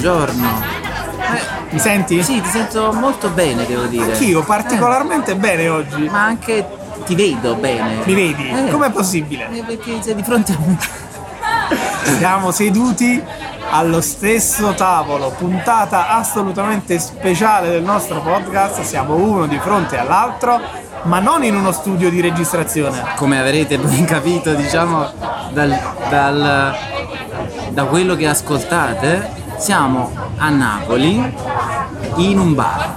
Buongiorno. Mi senti? Sì, ti sento molto bene, devo dire. Anch'io, particolarmente bene oggi. Ma anche ti vedo bene. Mi vedi? Eh. Com'è possibile? Eh, Perché sei di fronte a me. Siamo seduti allo stesso tavolo, puntata assolutamente speciale del nostro podcast. Siamo uno di fronte all'altro, ma non in uno studio di registrazione. Come avrete ben capito, diciamo, dal, dal- da quello che ascoltate, siamo a Napoli in un bar.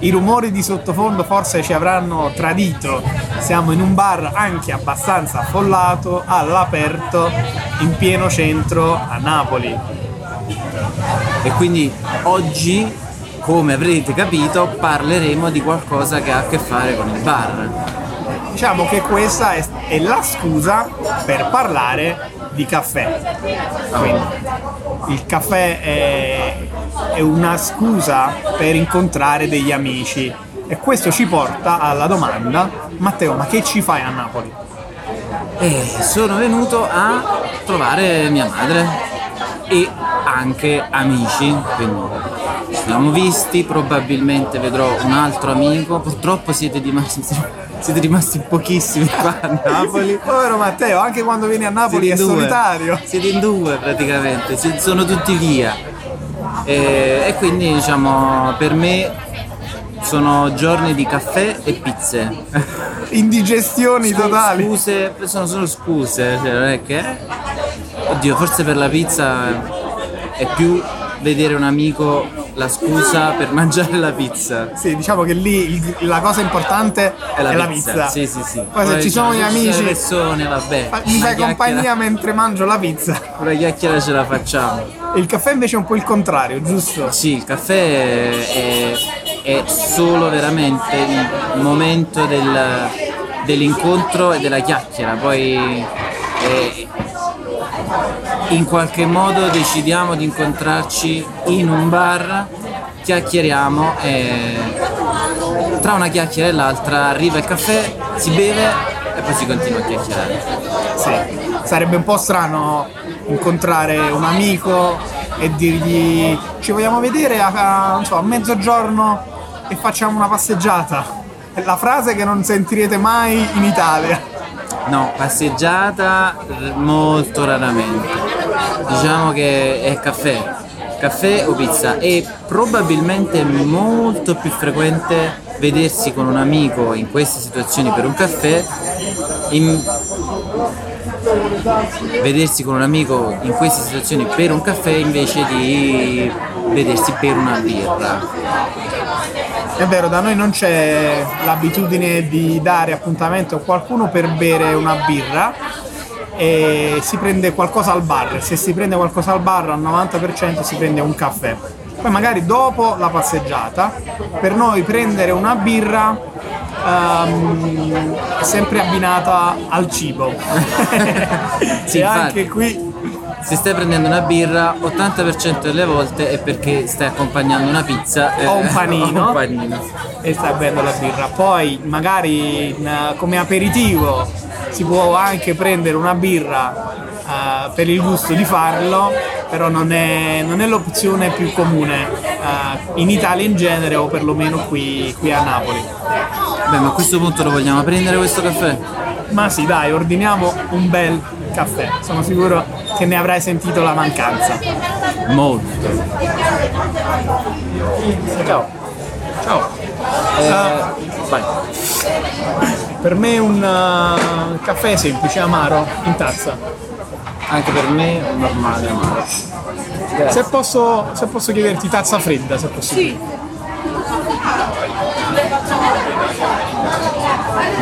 I rumori di sottofondo forse ci avranno tradito. Siamo in un bar anche abbastanza affollato, all'aperto, in pieno centro a Napoli. E quindi oggi, come avrete capito, parleremo di qualcosa che ha a che fare con il bar. Diciamo che questa è, è la scusa per parlare di caffè. Quindi il caffè è, è una scusa per incontrare degli amici. E questo ci porta alla domanda, Matteo, ma che ci fai a Napoli? E sono venuto a trovare mia madre e anche amici, quindi ci siamo visti, probabilmente vedrò un altro amico, purtroppo siete rimasti, siete rimasti pochissimi qua a Napoli. Povero Matteo, anche quando vieni a Napoli Siete è due. solitario. Siete in due praticamente, sono tutti via. E, e quindi diciamo per me sono giorni di caffè e pizze. Indigestioni totali. Scuse, sono solo scuse, cioè non è che. Oddio, forse per la pizza è più vedere un amico la scusa per mangiare la pizza. Sì, diciamo che lì il- la cosa importante È la, pizza. Sì, sì, sì. Poi se ci sono gli amici, le persone, vabbè. fa- mi una fai chiacchiera- compagnia mentre mangio la pizza. Una chiacchiera ce la facciamo. Il caffè invece è un po' il contrario, giusto? Sì, il caffè è, è solo veramente il momento del- dell'incontro e della chiacchiera, poi eh, in qualche modo decidiamo di incontrarci in un bar, chiacchieriamo e tra una chiacchiera e l'altra arriva il caffè, si beve e poi si continua a chiacchierare. Sì. Sarebbe un po' strano incontrare un amico e dirgli ci vogliamo vedere a, so, a mezzogiorno e facciamo una passeggiata. È la frase che non sentirete mai in Italia. No, passeggiata r- molto raramente. Diciamo che è caffè, caffè o pizza e probabilmente è molto più frequente vedersi con un amico in queste situazioni per un caffè in- vedersi con un amico in queste situazioni per un caffè invece di vedersi per una birra. È vero, da noi non c'è l'abitudine di dare appuntamento a qualcuno per bere una birra e si prende qualcosa al bar. Se si prende qualcosa al bar al 90% si prende un caffè. Poi magari dopo la passeggiata, per noi prendere una birra è sempre abbinata al cibo. Sì, e infatti. anche qui Se stai prendendo una birra, 80% delle volte è perché stai accompagnando una pizza eh, O un panino. un panino. e stai bevendo la birra. Poi magari in- come aperitivo si può anche prendere una birra eh, per il gusto di farlo, però non è, non è l'opzione più comune eh, in Italia in genere o perlomeno qui, qui a Napoli. Beh, ma a questo punto lo vogliamo prendere questo caffè? Ma sì, dai, ordiniamo un bel caffè. Sono sicuro che ne avrai sentito la mancanza. Molto. Ciao. Ciao. Eh, vai. Per me un eh, caffè semplice, amaro, in tazza. Anche per me è normale amaro. Se posso, se posso chiederti tazza fredda, se possibile.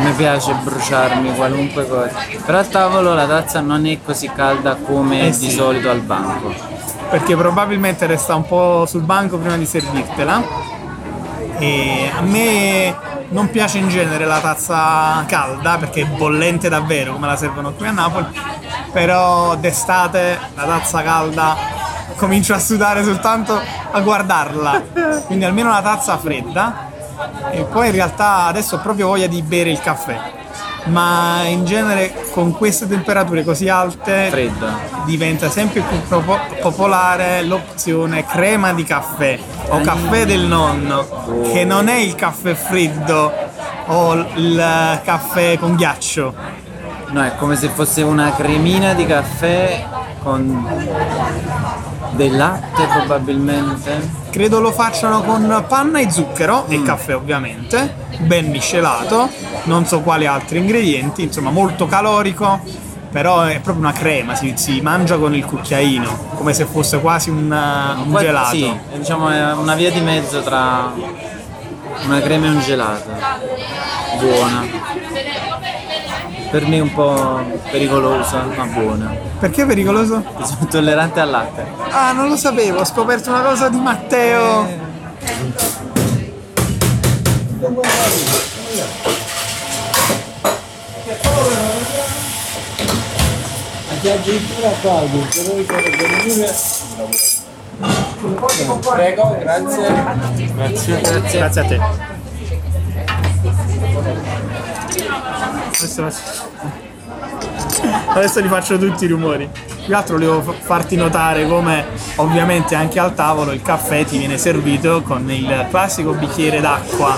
Mi piace bruciarmi qualunque cosa. Però al tavolo la tazza non è così calda come Eh di sì. solito al banco. Perché probabilmente resta un po' sul banco prima di servirtela. E a me non piace in genere la tazza calda perché è bollente davvero come la servono qui a Napoli. Però d'estate la tazza calda comincio a sudare soltanto a guardarla. Quindi almeno la tazza fredda. E poi in realtà adesso ho proprio voglia di bere il caffè. Ma in genere con queste temperature così alte Freddo. diventa sempre più propo- popolare l'opzione crema di caffè o caffè del nonno, che non è il caffè freddo o il caffè con ghiaccio. No, è come se fosse una cremina di caffè con del latte probabilmente. Credo lo facciano con panna e zucchero e caffè ovviamente, ben miscelato, non so quali altri ingredienti, insomma molto calorico, però è proprio una crema, si, si mangia con il cucchiaino, come se fosse quasi un, un Qua- gelato. Sì, è, diciamo è una via di mezzo tra una crema e un gelato. Buona. Per me un po' pericolosa, ma buona. Perché è pericoloso? Sono intollerante al latte. Ah, non lo sapevo, ho scoperto una cosa di Matteo. addirittura Claudio, se vuoi fare venire. Prego, grazie. Grazie. Grazie. Grazie a te. Adesso, adesso li faccio tutti i rumori. Più che altro volevo fa- farti notare come ovviamente anche al tavolo il caffè ti viene servito con il classico bicchiere d'acqua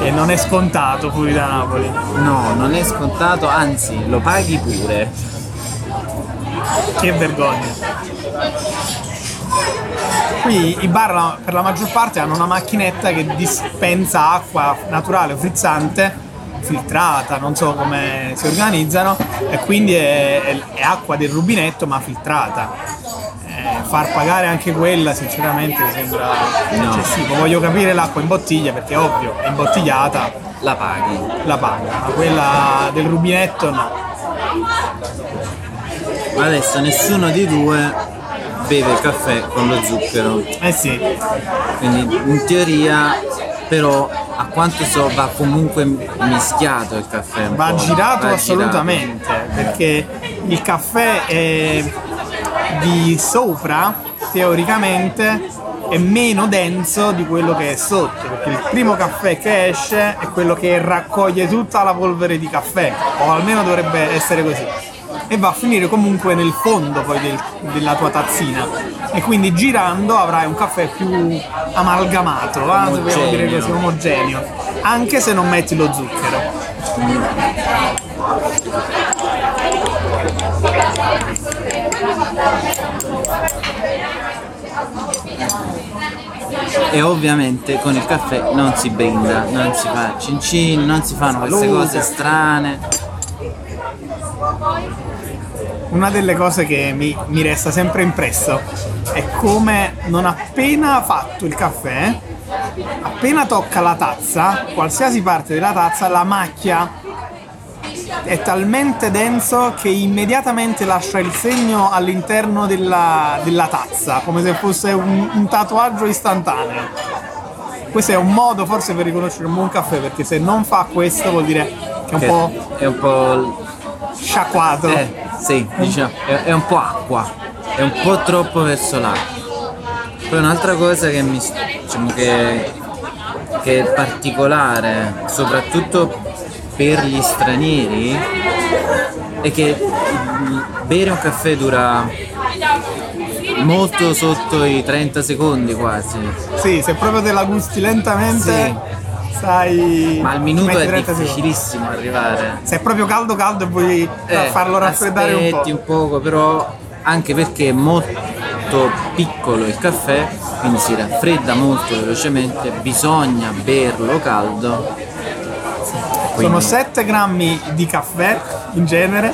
che non è scontato fuori da Napoli. No, non è scontato, anzi lo paghi pure. Che vergogna. Qui i bar per la maggior parte hanno una macchinetta che dispensa acqua naturale o frizzante, filtrata, non so come si organizzano, e quindi è, è- è acqua del rubinetto ma filtrata. Eh, far pagare anche quella sinceramente mi sembra No. eccessivo. Voglio capire l'acqua in bottiglia perché ovvio, è imbottigliata, La paghi. la pago, ma quella del rubinetto no. Ma adesso nessuno di due beve il caffè con lo zucchero. Eh sì, Quindi in teoria però a quanto so va comunque mischiato il caffè. va girato va assolutamente perché il caffè è di sopra teoricamente è meno denso di quello che è sotto perché il primo caffè che esce è quello che raccoglie tutta la polvere di caffè o almeno dovrebbe essere così e va a finire comunque nel fondo poi del- della tua tazzina e quindi girando avrai un caffè più amalgamato va? se vogliamo dire Omogeneo. così omogeneo anche se non metti lo zucchero E ovviamente con il caffè non si brinda, non si fa cin cin, non si fanno queste cose strane. Una delle cose che mi, mi resta sempre impresso è come non appena fatto il caffè, appena tocca la tazza, qualsiasi parte della tazza, la macchia è talmente denso che immediatamente lascia il segno all'interno della, della tazza, come se fosse un, un tatuaggio istantaneo. Questo è un modo forse per riconoscere un buon caffè, perché se non fa questo vuol dire che è un Che po' è un po'. sciacquato. Eh, sì, diciamo, è, è un po' acqua, è un po' troppo verso l'acqua. Poi un'altra cosa che mi diciamo che, che è particolare, soprattutto per gli stranieri, è che bere un caffè dura molto sotto i 30 secondi quasi. Sì, se proprio te la gusti lentamente, sai. Ma al minuto è 30 secondi. difficilissimo arrivare. Se è proprio caldo caldo e vuoi Eh, farlo raffreddare un po'. aspetti un poco, però anche perché è molto piccolo il caffè, quindi si raffredda molto velocemente, bisogna berlo caldo. Sono Quindi- 7 grammi di caffè in genere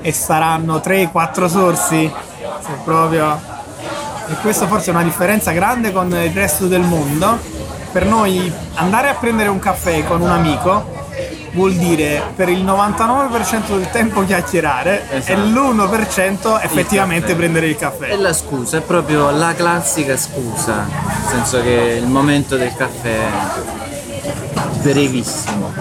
e saranno 3-4 sorsi. Se proprio. E questo forse è una differenza grande con il resto del mondo. Per noi andare a prendere un caffè con un amico vuol dire per il 99% del tempo chiacchierare e Esatto. l'1% effettivamente caffè. prendere il È caffè. la scusa, è proprio la classica scusa, nel senso che il momento del caffè è brevissimo.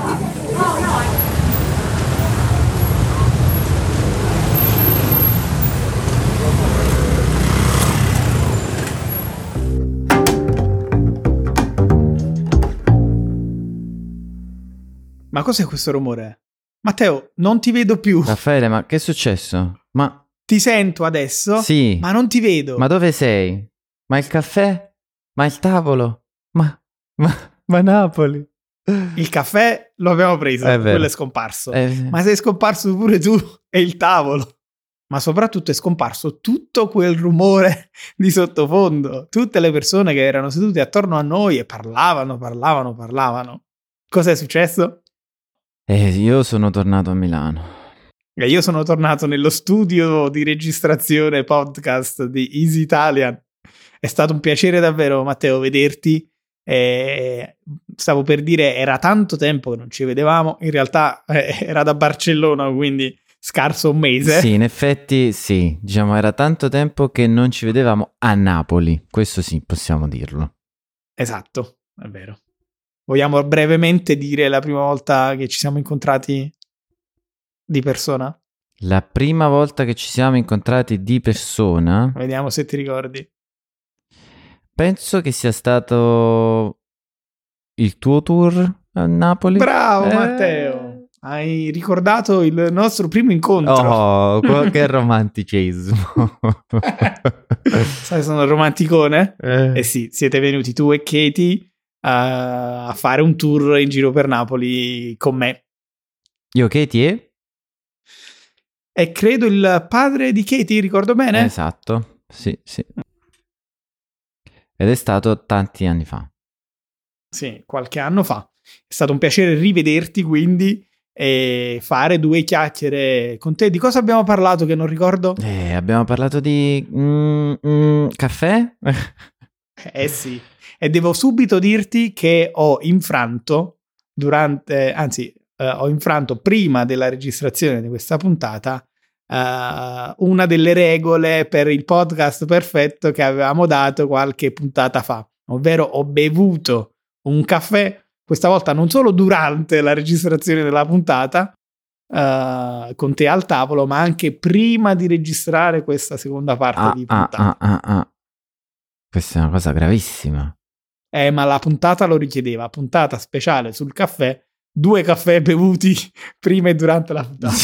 Ma cos'è questo rumore? Matteo, non ti vedo più. Raffaele, ma che è successo? Ma Ti sento adesso, sì, ma non ti vedo. ma dove sei? Ma il caffè? Ma il tavolo? Ma, ma, ma Napoli? Il caffè lo abbiamo preso, È quello è scomparso. Eh, Ma sei scomparso pure tu e il tavolo. Ma soprattutto è scomparso tutto quel rumore di sottofondo. Tutte le persone che erano sedute attorno a noi e parlavano, parlavano, parlavano. Cos'è successo? Eh, io sono tornato a Milano. E io sono tornato nello studio di registrazione podcast di Easy Italian. È stato un piacere davvero, Matteo, vederti. E stavo per dire, era tanto tempo che non ci vedevamo. In realtà eh, era da Barcellona, quindi scarso un mese. Sì, in effetti sì, diciamo era tanto tempo che non ci vedevamo a Napoli, questo sì, possiamo dirlo. Esatto, è vero. Vogliamo brevemente dire la prima volta che ci siamo incontrati di persona? La prima volta che ci siamo incontrati di persona, Vediamo se ti ricordi. penso che sia stato il tuo tour a Napoli. Bravo Eh. Matteo! Hai ricordato il nostro primo incontro. Oh, che romanticismo. Sai, sono romanticone? Eh. Eh sì, siete venuti tu e Katie a fare un tour in giro per Napoli con me. Io Katie e? E credo il padre di Katie, ricordo bene? Esatto, sì, sì. Ed è stato tanti anni fa. Sì, qualche anno fa. È stato un piacere rivederti quindi e fare due chiacchiere con te. Di cosa abbiamo parlato che non ricordo? Eh, abbiamo parlato di mm, mm, caffè? Eh sì. E devo subito dirti che ho infranto durante, anzi, eh, ho infranto prima della registrazione di questa puntata eh, una delle regole per il podcast perfetto che avevamo dato qualche puntata fa, ovvero ho bevuto un caffè, questa volta non solo durante la registrazione della puntata, eh, con te al tavolo, ma anche prima di registrare questa seconda parte Ah, di ah, puntata. ah, ah, ah. Questa è una cosa gravissima. Eh, ma la puntata lo richiedeva, puntata speciale sul caffè, due caffè bevuti prima e durante la puntata.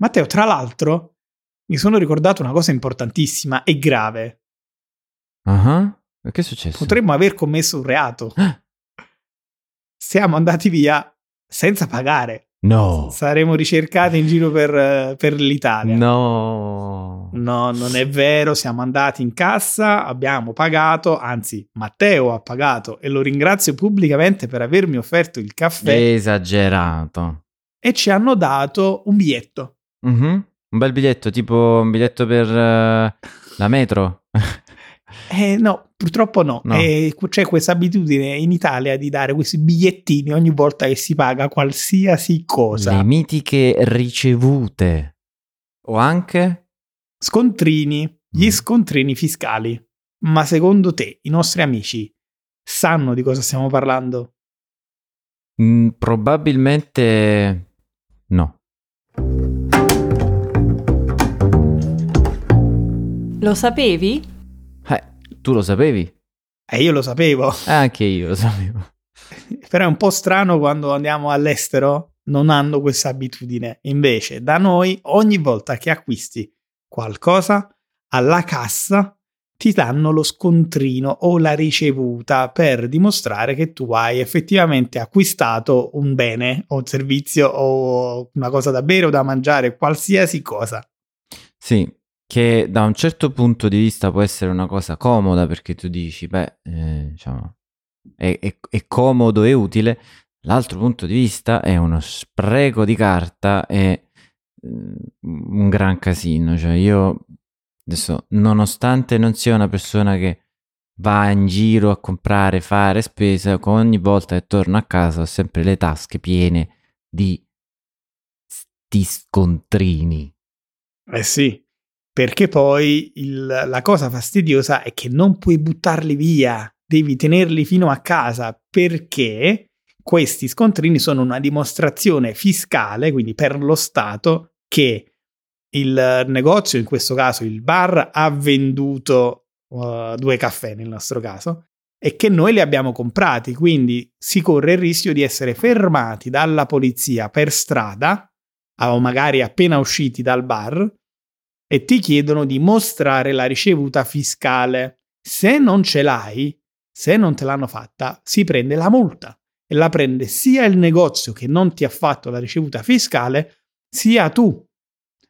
Matteo, tra l'altro, mi sono ricordato una cosa importantissima e grave. Ah, Che è successo? Potremmo aver commesso un reato. Ah. Siamo andati via senza pagare. No. Saremo ricercati in giro per, per l'Italia. No. No, non è vero, siamo andati in cassa, abbiamo pagato, anzi Matteo ha pagato e lo ringrazio pubblicamente per avermi offerto il caffè Esagerato. e ci hanno dato un biglietto. Mhm. Un bel biglietto, tipo un biglietto per eh, la metro. Eh, no, purtroppo no. No. Eh, c'è questa abitudine in Italia di dare questi bigliettini ogni volta che si paga qualsiasi cosa. Le mitiche ricevute. O anche Scontrini, gli Mm. scontrini fiscali. Ma secondo te i nostri amici sanno di cosa stiamo parlando? mm, probabilmente no. Lo sapevi? Tu lo sapevi? Eh, io lo sapevo. Eh, anche io lo sapevo. Però è un po' strano quando andiamo all'estero non hanno questa abitudine. Invece, da noi, ogni volta che acquisti qualcosa, alla cassa ti danno lo scontrino o la ricevuta per dimostrare che tu hai effettivamente acquistato un bene o un servizio o una cosa da bere o da mangiare, qualsiasi cosa. Sì, che da un certo punto di vista può essere una cosa comoda perché tu dici, beh, eh, diciamo, è, è- è comodo e utile. L'altro punto di vista è uno spreco di carta e mm, un gran casino. Cioè, io adesso, nonostante non sia una persona che va in giro a comprare, fare spesa, ogni volta che torno a casa ho sempre le tasche piene di sti scontrini. Eh sì, perché poi il- la cosa fastidiosa è che non puoi buttarli via, devi tenerli fino a casa perché questi scontrini sono una dimostrazione fiscale, quindi per lo Stato, che il negozio, in questo caso il bar, ha venduto uh, due caffè nel nostro caso e che noi li abbiamo comprati, quindi si corre il rischio di essere fermati dalla polizia per strada o magari appena usciti dal bar e ti chiedono di mostrare la ricevuta fiscale. Se non ce l'hai, se non te l'hanno fatta, si prende la multa e la prende sia il negozio che non ti ha fatto la ricevuta fiscale, sia tu,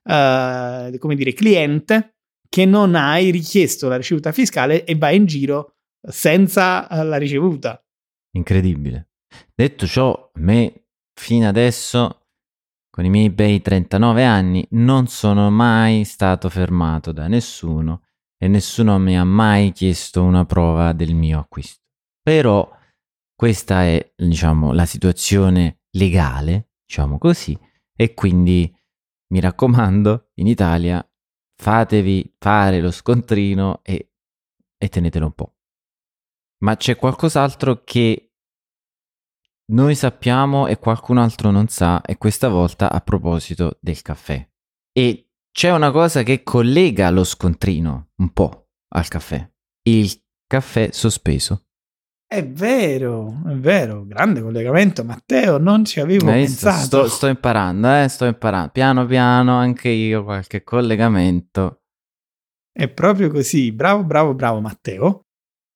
eh, come dire, cliente che non hai richiesto la ricevuta fiscale e vai in giro senza eh, la ricevuta. Incredibile. Detto ciò, me fino adesso, con i miei bei 39 anni, non sono mai stato fermato da nessuno e nessuno mi ha mai chiesto una prova del mio acquisto. Però questa è, diciamo, la situazione legale, diciamo così, e quindi mi raccomando, in Italia fatevi fare lo scontrino e, e tenetelo un po'. Ma c'è qualcos'altro che noi sappiamo e qualcun altro non sa, e questa volta a proposito del caffè. E c'è una cosa che collega lo scontrino un po' al caffè. Il caffè sospeso. È vero, è vero, grande collegamento, Matteo, non ci avevo Hai pensato. Sto, sto imparando, eh, sto imparando. Piano piano anche io qualche collegamento. È proprio così, bravo, bravo, bravo Matteo,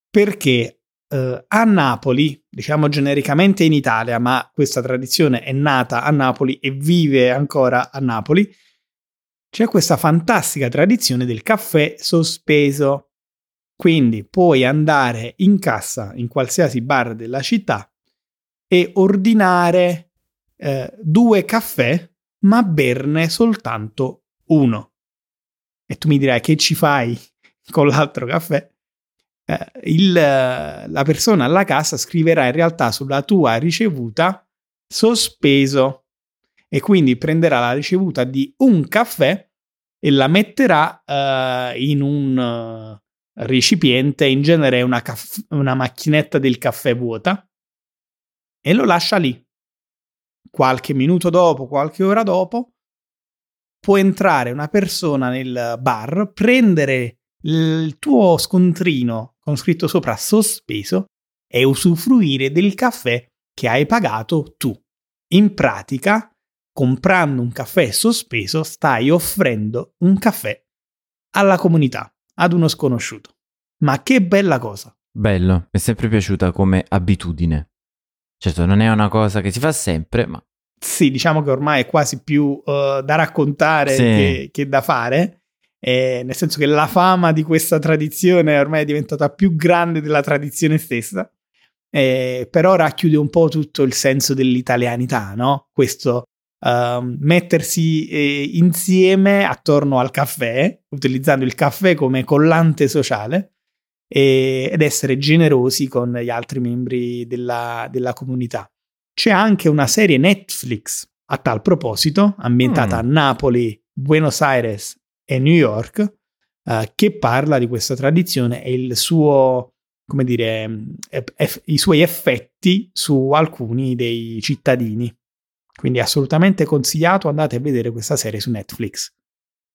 perché eh, a Napoli, diciamo genericamente in Italia, ma questa tradizione è nata a Napoli e vive ancora a Napoli, c'è questa fantastica tradizione del caffè sospeso. Quindi puoi andare in cassa in qualsiasi bar della città e ordinare eh, due caffè, ma berne soltanto uno. E tu mi dirai che ci fai con l'altro caffè? Eh, il, la persona alla cassa scriverà in realtà sulla tua ricevuta sospeso e quindi prenderà la ricevuta di un caffè e la metterà eh, in un recipiente, in genere una, caff- una macchinetta del caffè vuota, e lo lascia lì. Qualche minuto dopo, qualche ora dopo, può entrare una persona nel bar, prendere il tuo scontrino con scritto sopra sospeso e usufruire del caffè che hai pagato tu. In pratica, comprando un caffè sospeso, stai offrendo un caffè alla comunità ad uno sconosciuto. Ma che bella cosa! Bello, mi è sempre piaciuta come abitudine. Certo, non è una cosa che si fa sempre, ma... Sì, diciamo che ormai è quasi più uh, da raccontare Sì. che, che da fare, eh, nel senso che la fama di questa tradizione ormai è diventata più grande della tradizione stessa, eh, però racchiude un po' tutto il senso dell'italianità, no? Questo ehm, mettersi eh, insieme attorno al caffè, utilizzando il caffè come collante sociale e- ed essere generosi con gli altri membri della, della comunità. C'è anche una serie Netflix a tal proposito, ambientata Mm. a Napoli, Buenos Aires e New York, eh, che parla di questa tradizione e il suo, come dire, eff- eff- i suoi effetti su alcuni dei cittadini. Quindi assolutamente consigliato, andate a vedere questa serie su Netflix.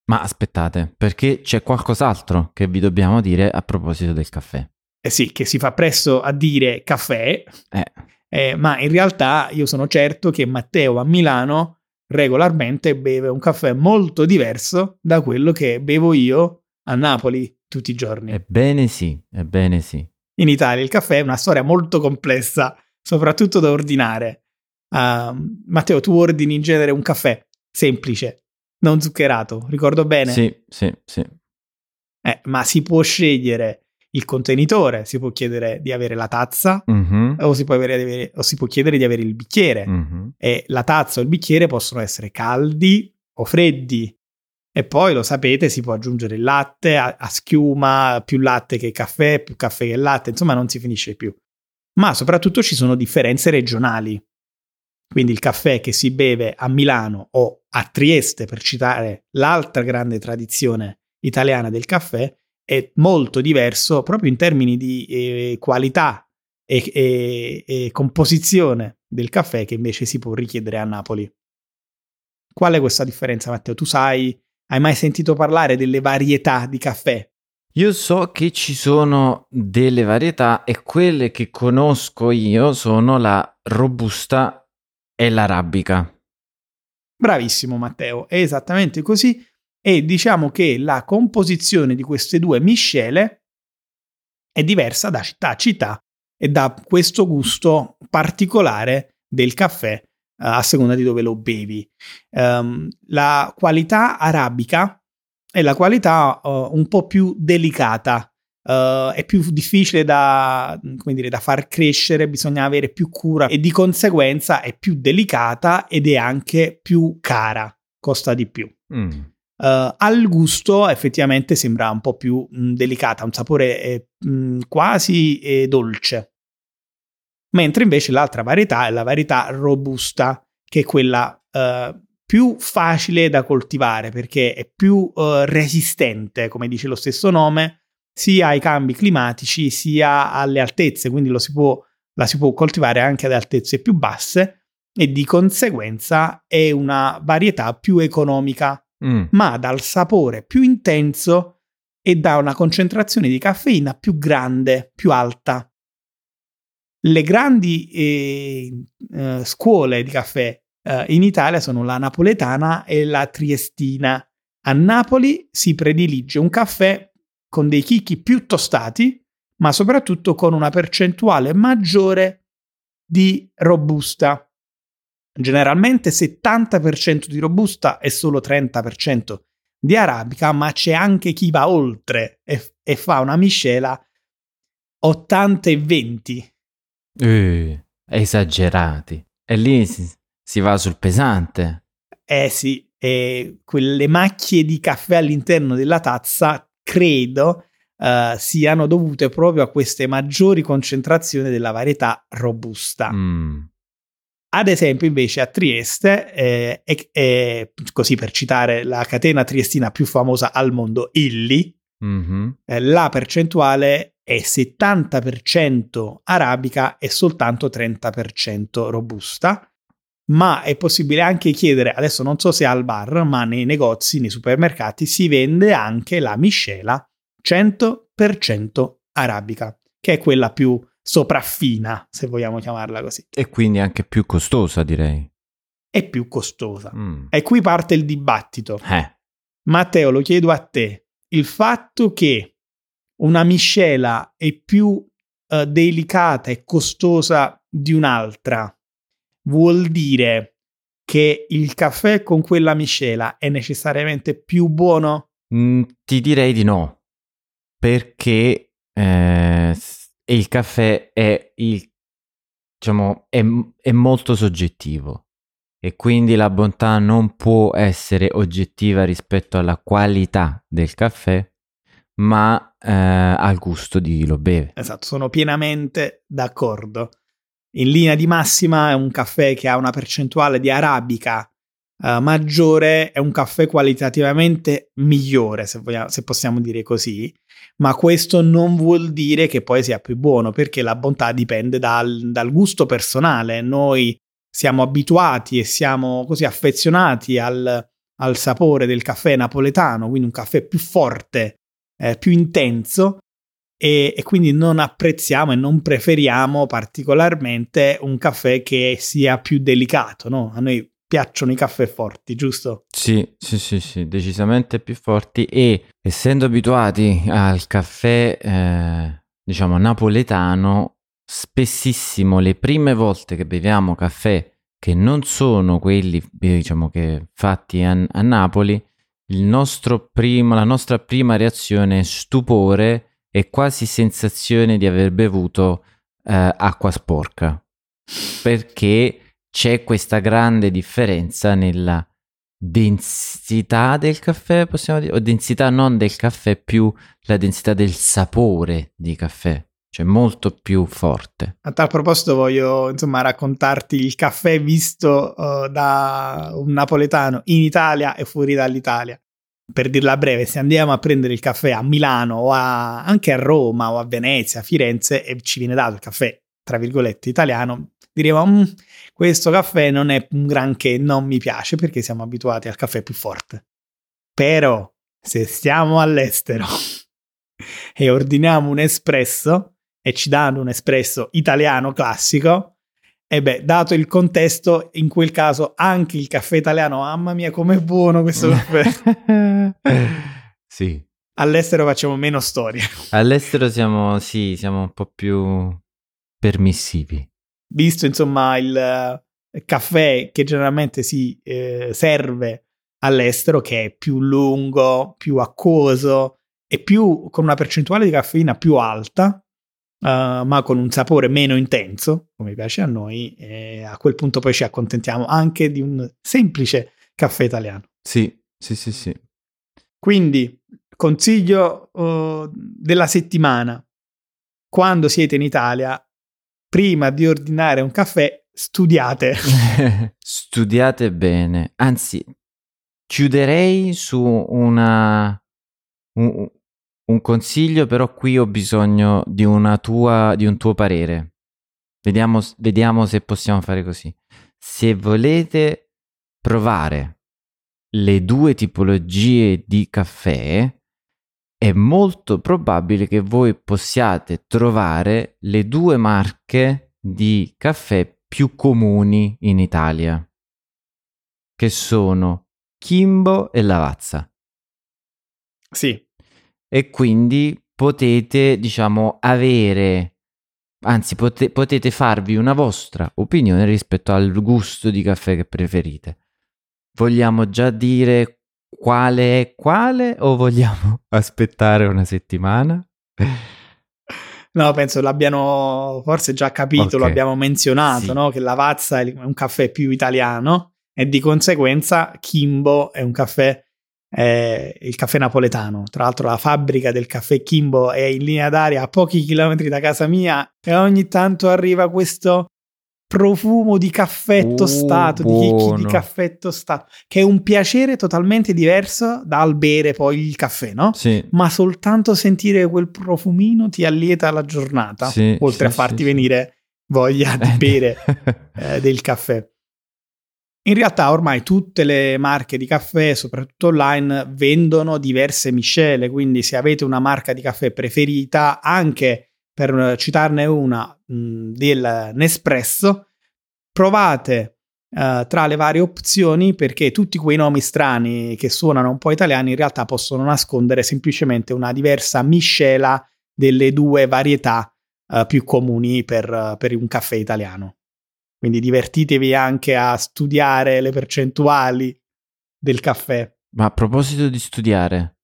Ma aspettate, perché c'è qualcos'altro che vi dobbiamo dire a proposito del caffè. Eh sì, che si fa presto a dire caffè, Eh, eh, ma in realtà io sono certo che Matteo a Milano regolarmente beve un caffè molto diverso da quello che bevo io a Napoli tutti i giorni. ebbene sì, ebbene sì. In Italia il caffè è una storia molto complessa, soprattutto da ordinare. Ah, Matteo, tu ordini in genere un caffè semplice, non zuccherato, ricordo bene? Sì, sì, sì. Eh, ma si può scegliere il contenitore, si può chiedere di avere la tazza Mhm, o si può, avere- o si può chiedere di avere il bicchiere. mhm. E la tazza o il bicchiere possono essere caldi o freddi. E poi lo sapete, si può aggiungere il latte a, a schiuma, più latte che caffè, più caffè che latte, insomma non si finisce più. Ma soprattutto ci sono differenze regionali. Quindi il caffè che si beve a Milano o a Trieste, per citare l'altra grande tradizione italiana del caffè, è molto diverso proprio in termini di eh, qualità e, e- e composizione del caffè che invece si può richiedere a Napoli. Qual è questa differenza, Matteo? Tu sai, hai mai sentito parlare delle varietà di caffè? Io so che ci sono delle varietà e quelle che conosco io sono la robusta e l'arabica. Bravissimo Matteo, è esattamente così e diciamo che la composizione di queste due miscele è diversa da città a città e da questo gusto particolare del caffè uh, a seconda di dove lo bevi. Um, la qualità arabica è la qualità uh, un po' più delicata, Uh, è più difficile da, dire, da, far crescere, bisogna avere più cura e di conseguenza è più delicata ed è anche più cara, costa di più. Mm. Uh, al gusto effettivamente sembra un po' più mh, delicata, un sapore eh, mh, quasi eh, dolce. Mentre invece l'altra varietà è la varietà robusta, che è quella uh, più facile da coltivare perché è più uh, resistente, come dice lo stesso nome, sia ai cambi climatici sia alle altezze, quindi si può, la si può coltivare anche ad altezze più basse e di conseguenza è una varietà più economica, mm. ma dal sapore più intenso e da una concentrazione di caffeina più grande, più alta. Le grandi eh, eh, scuole di caffè eh, in Italia sono la napoletana e la triestina. A Napoli si predilige un caffè con dei chicchi più tostati, ma soprattutto con una percentuale maggiore di robusta. Generalmente 70% di robusta e solo 30% di arabica, ma c'è anche chi va oltre e, e fa una miscela 80 e 20 Uh, esagerati. E lì si, si, va sul pesante. Eh sì, e quelle macchie di caffè all'interno della tazza, credo, uh, siano dovute proprio a queste maggiori concentrazioni della varietà robusta. Mm. Ad esempio, invece, a Trieste, eh, è, così per citare la catena triestina più famosa al mondo, Illy, mm-hmm. eh, la percentuale è 70% arabica e soltanto 30% robusta. Ma è possibile anche chiedere, adesso non so se al bar, ma nei negozi, nei supermercati si vende anche la miscela 100% arabica, che è quella più sopraffina, se vogliamo chiamarla così. E quindi anche più costosa, direi. È più costosa. Mm. E qui parte il dibattito. Eh. Matteo, lo chiedo a te. Il fatto che una miscela è più uh, delicata e costosa di un'altra, vuol dire che il caffè con quella miscela è necessariamente più buono? Mm, ti direi di no, perché eh, il caffè è, il, diciamo, è, è molto soggettivo e quindi la bontà non può essere oggettiva rispetto alla qualità del caffè ma eh, al gusto di chi lo beve. Esatto, sono pienamente d'accordo. In linea di massima è un caffè che ha una percentuale di arabica eh, maggiore, è un caffè qualitativamente migliore, se, vogliamo, se possiamo dire così, ma questo non vuol dire che poi sia più buono, perché la bontà dipende dal, dal gusto personale. Noi siamo abituati e siamo così affezionati al, al sapore del caffè napoletano, quindi un caffè più forte eh, più intenso e, e, quindi non apprezziamo e non preferiamo particolarmente un caffè che sia più delicato, no? A noi piacciono i caffè forti, giusto? Sì, sì, sì, sì, decisamente più forti e essendo abituati al caffè, eh, diciamo, napoletano, spessissimo le prime volte che beviamo caffè che non sono quelli, diciamo, che fatti a, a Napoli, primo, la nostra prima reazione è stupore e quasi sensazione di aver bevuto eh, acqua sporca, perché c'è questa grande differenza nella densità del caffè, possiamo dire, o densità non del caffè, più la densità del sapore di caffè cioè molto più forte. A tal proposito voglio insomma raccontarti il caffè visto uh, da un napoletano in Italia e fuori dall'Italia. Per dirla breve, se andiamo a prendere il caffè a Milano o a, anche a Roma o a Venezia, a Firenze e ci viene dato il caffè, tra virgolette, italiano, diremo mm, questo caffè non è un granché, non mi piace perché siamo abituati al caffè più forte. Però se stiamo all'estero e ordiniamo un espresso e ci danno un espresso italiano classico, e beh, dato il contesto, in quel caso anche il caffè italiano, mamma mia, com'è buono questo caffè. sì. All'estero facciamo meno storie. All'estero siamo, sì, siamo un po' più permissivi. Visto insomma il eh, caffè che generalmente si eh, serve all'estero, che è più lungo, più acquoso e più con una percentuale di caffeina più alta, Uh, ma con un sapore meno intenso, come piace a noi, e a quel punto poi ci accontentiamo anche di un semplice caffè italiano. Sì, sì, sì, sì. Quindi, consiglio uh, della settimana, quando siete in Italia, prima di ordinare un caffè, studiate. studiate bene, anzi, chiuderei su una... Un, un consiglio, però qui ho bisogno di, tua, di un tuo parere. Vediamo, vediamo se possiamo fare così. Se volete provare le due tipologie di caffè, è molto probabile che voi possiate trovare le due marche di caffè più comuni in Italia, che sono Kimbo e Lavazza. Sì, e quindi potete, diciamo, avere, anzi pote- potete farvi una vostra opinione rispetto al gusto di caffè che preferite. Vogliamo già dire quale è quale o vogliamo aspettare una settimana? No, penso l'abbiano forse già capito, okay. lo abbiamo menzionato, sì. no? che Lavazza è un caffè più italiano e di conseguenza Kimbo è un caffè è il caffè napoletano. Tra l'altro, la fabbrica del caffè Kimbo è in linea d'aria a pochi chilometri da casa mia e ogni tanto arriva questo profumo di caffè uh, tostato, buono. di chicchi di caffè tostato, che è un piacere totalmente diverso dal bere poi il caffè, no? Sì. Ma soltanto sentire quel profumino ti allieta la giornata, sì, oltre sì, a farti venire voglia di bere eh, del caffè. In realtà ormai tutte le marche di caffè, soprattutto online, vendono diverse miscele, quindi se avete una marca di caffè preferita, anche per citarne una mh, del Nespresso, provate uh, tra le varie opzioni perché tutti quei nomi strani che suonano un po' italiani in realtà possono nascondere semplicemente una diversa miscela delle due varietà uh, più comuni per, per un caffè italiano. Quindi divertitevi anche a studiare le percentuali del caffè. Ma a proposito di studiare,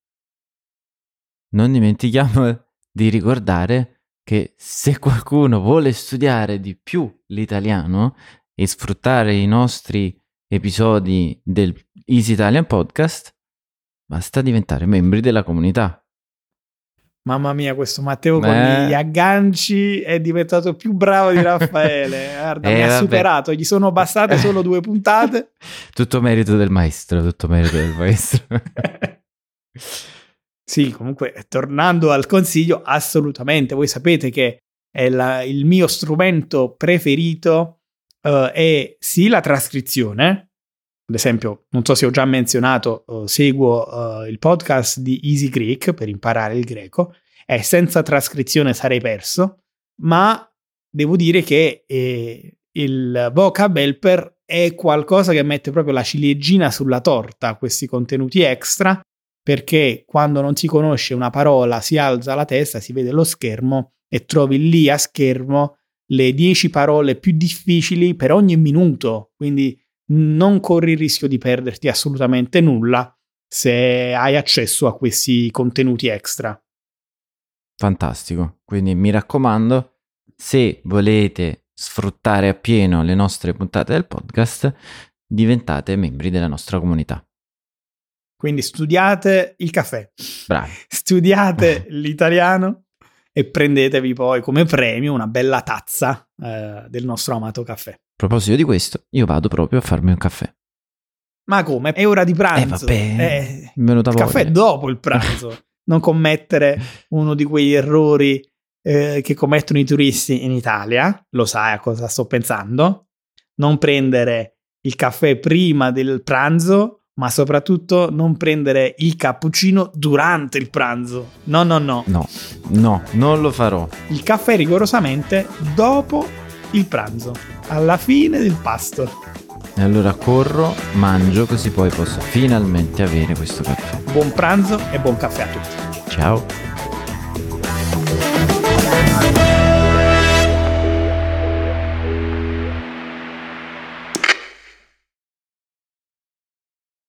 non dimentichiamo di ricordare che se qualcuno vuole studiare di più l'italiano e sfruttare i nostri episodi del Easy Italian Podcast, basta diventare membri della comunità. Mamma mia, questo Matteo Beh. con gli agganci è diventato più bravo di Raffaele. Guarda, eh, mi ha superato, gli sono bastate solo due puntate. tutto merito del maestro, tutto merito del maestro. sì, comunque, tornando al consiglio, assolutamente. Voi sapete che la, il mio strumento preferito uh, è sì la trascrizione. Ad esempio, non so se ho già menzionato, uh, seguo uh, il podcast di Easy Greek per imparare il greco e senza trascrizione sarei perso, ma devo dire che eh, il vocab helper è qualcosa che mette proprio la ciliegina sulla torta questi contenuti extra, perché quando non si conosce una parola si alza la testa, si vede lo schermo e trovi lì a schermo le 10 parole più difficili per ogni minuto, quindi non corri il rischio di perderti assolutamente nulla se hai accesso a questi contenuti extra. Fantastico, quindi mi raccomando, se volete sfruttare appieno le nostre puntate del podcast, diventate membri della nostra comunità. Quindi studiate il caffè, Bravi. studiate l'italiano e prendetevi poi come premio una bella tazza eh, del nostro amato caffè. A proposito di questo, io vado proprio a farmi un caffè. Ma come? È ora di pranzo. Eh eh, il caffè dopo il pranzo. non commettere uno di quegli errori eh, che commettono i turisti in Italia. Lo sai a cosa sto pensando? Non prendere il caffè prima del pranzo ma soprattutto non prendere il cappuccino durante il pranzo. No, no, no. No, no, non lo farò. Il caffè rigorosamente dopo il pranzo, alla fine del pasto. E allora corro, mangio, così poi posso finalmente avere questo caffè. Buon pranzo e buon caffè a tutti. Ciao.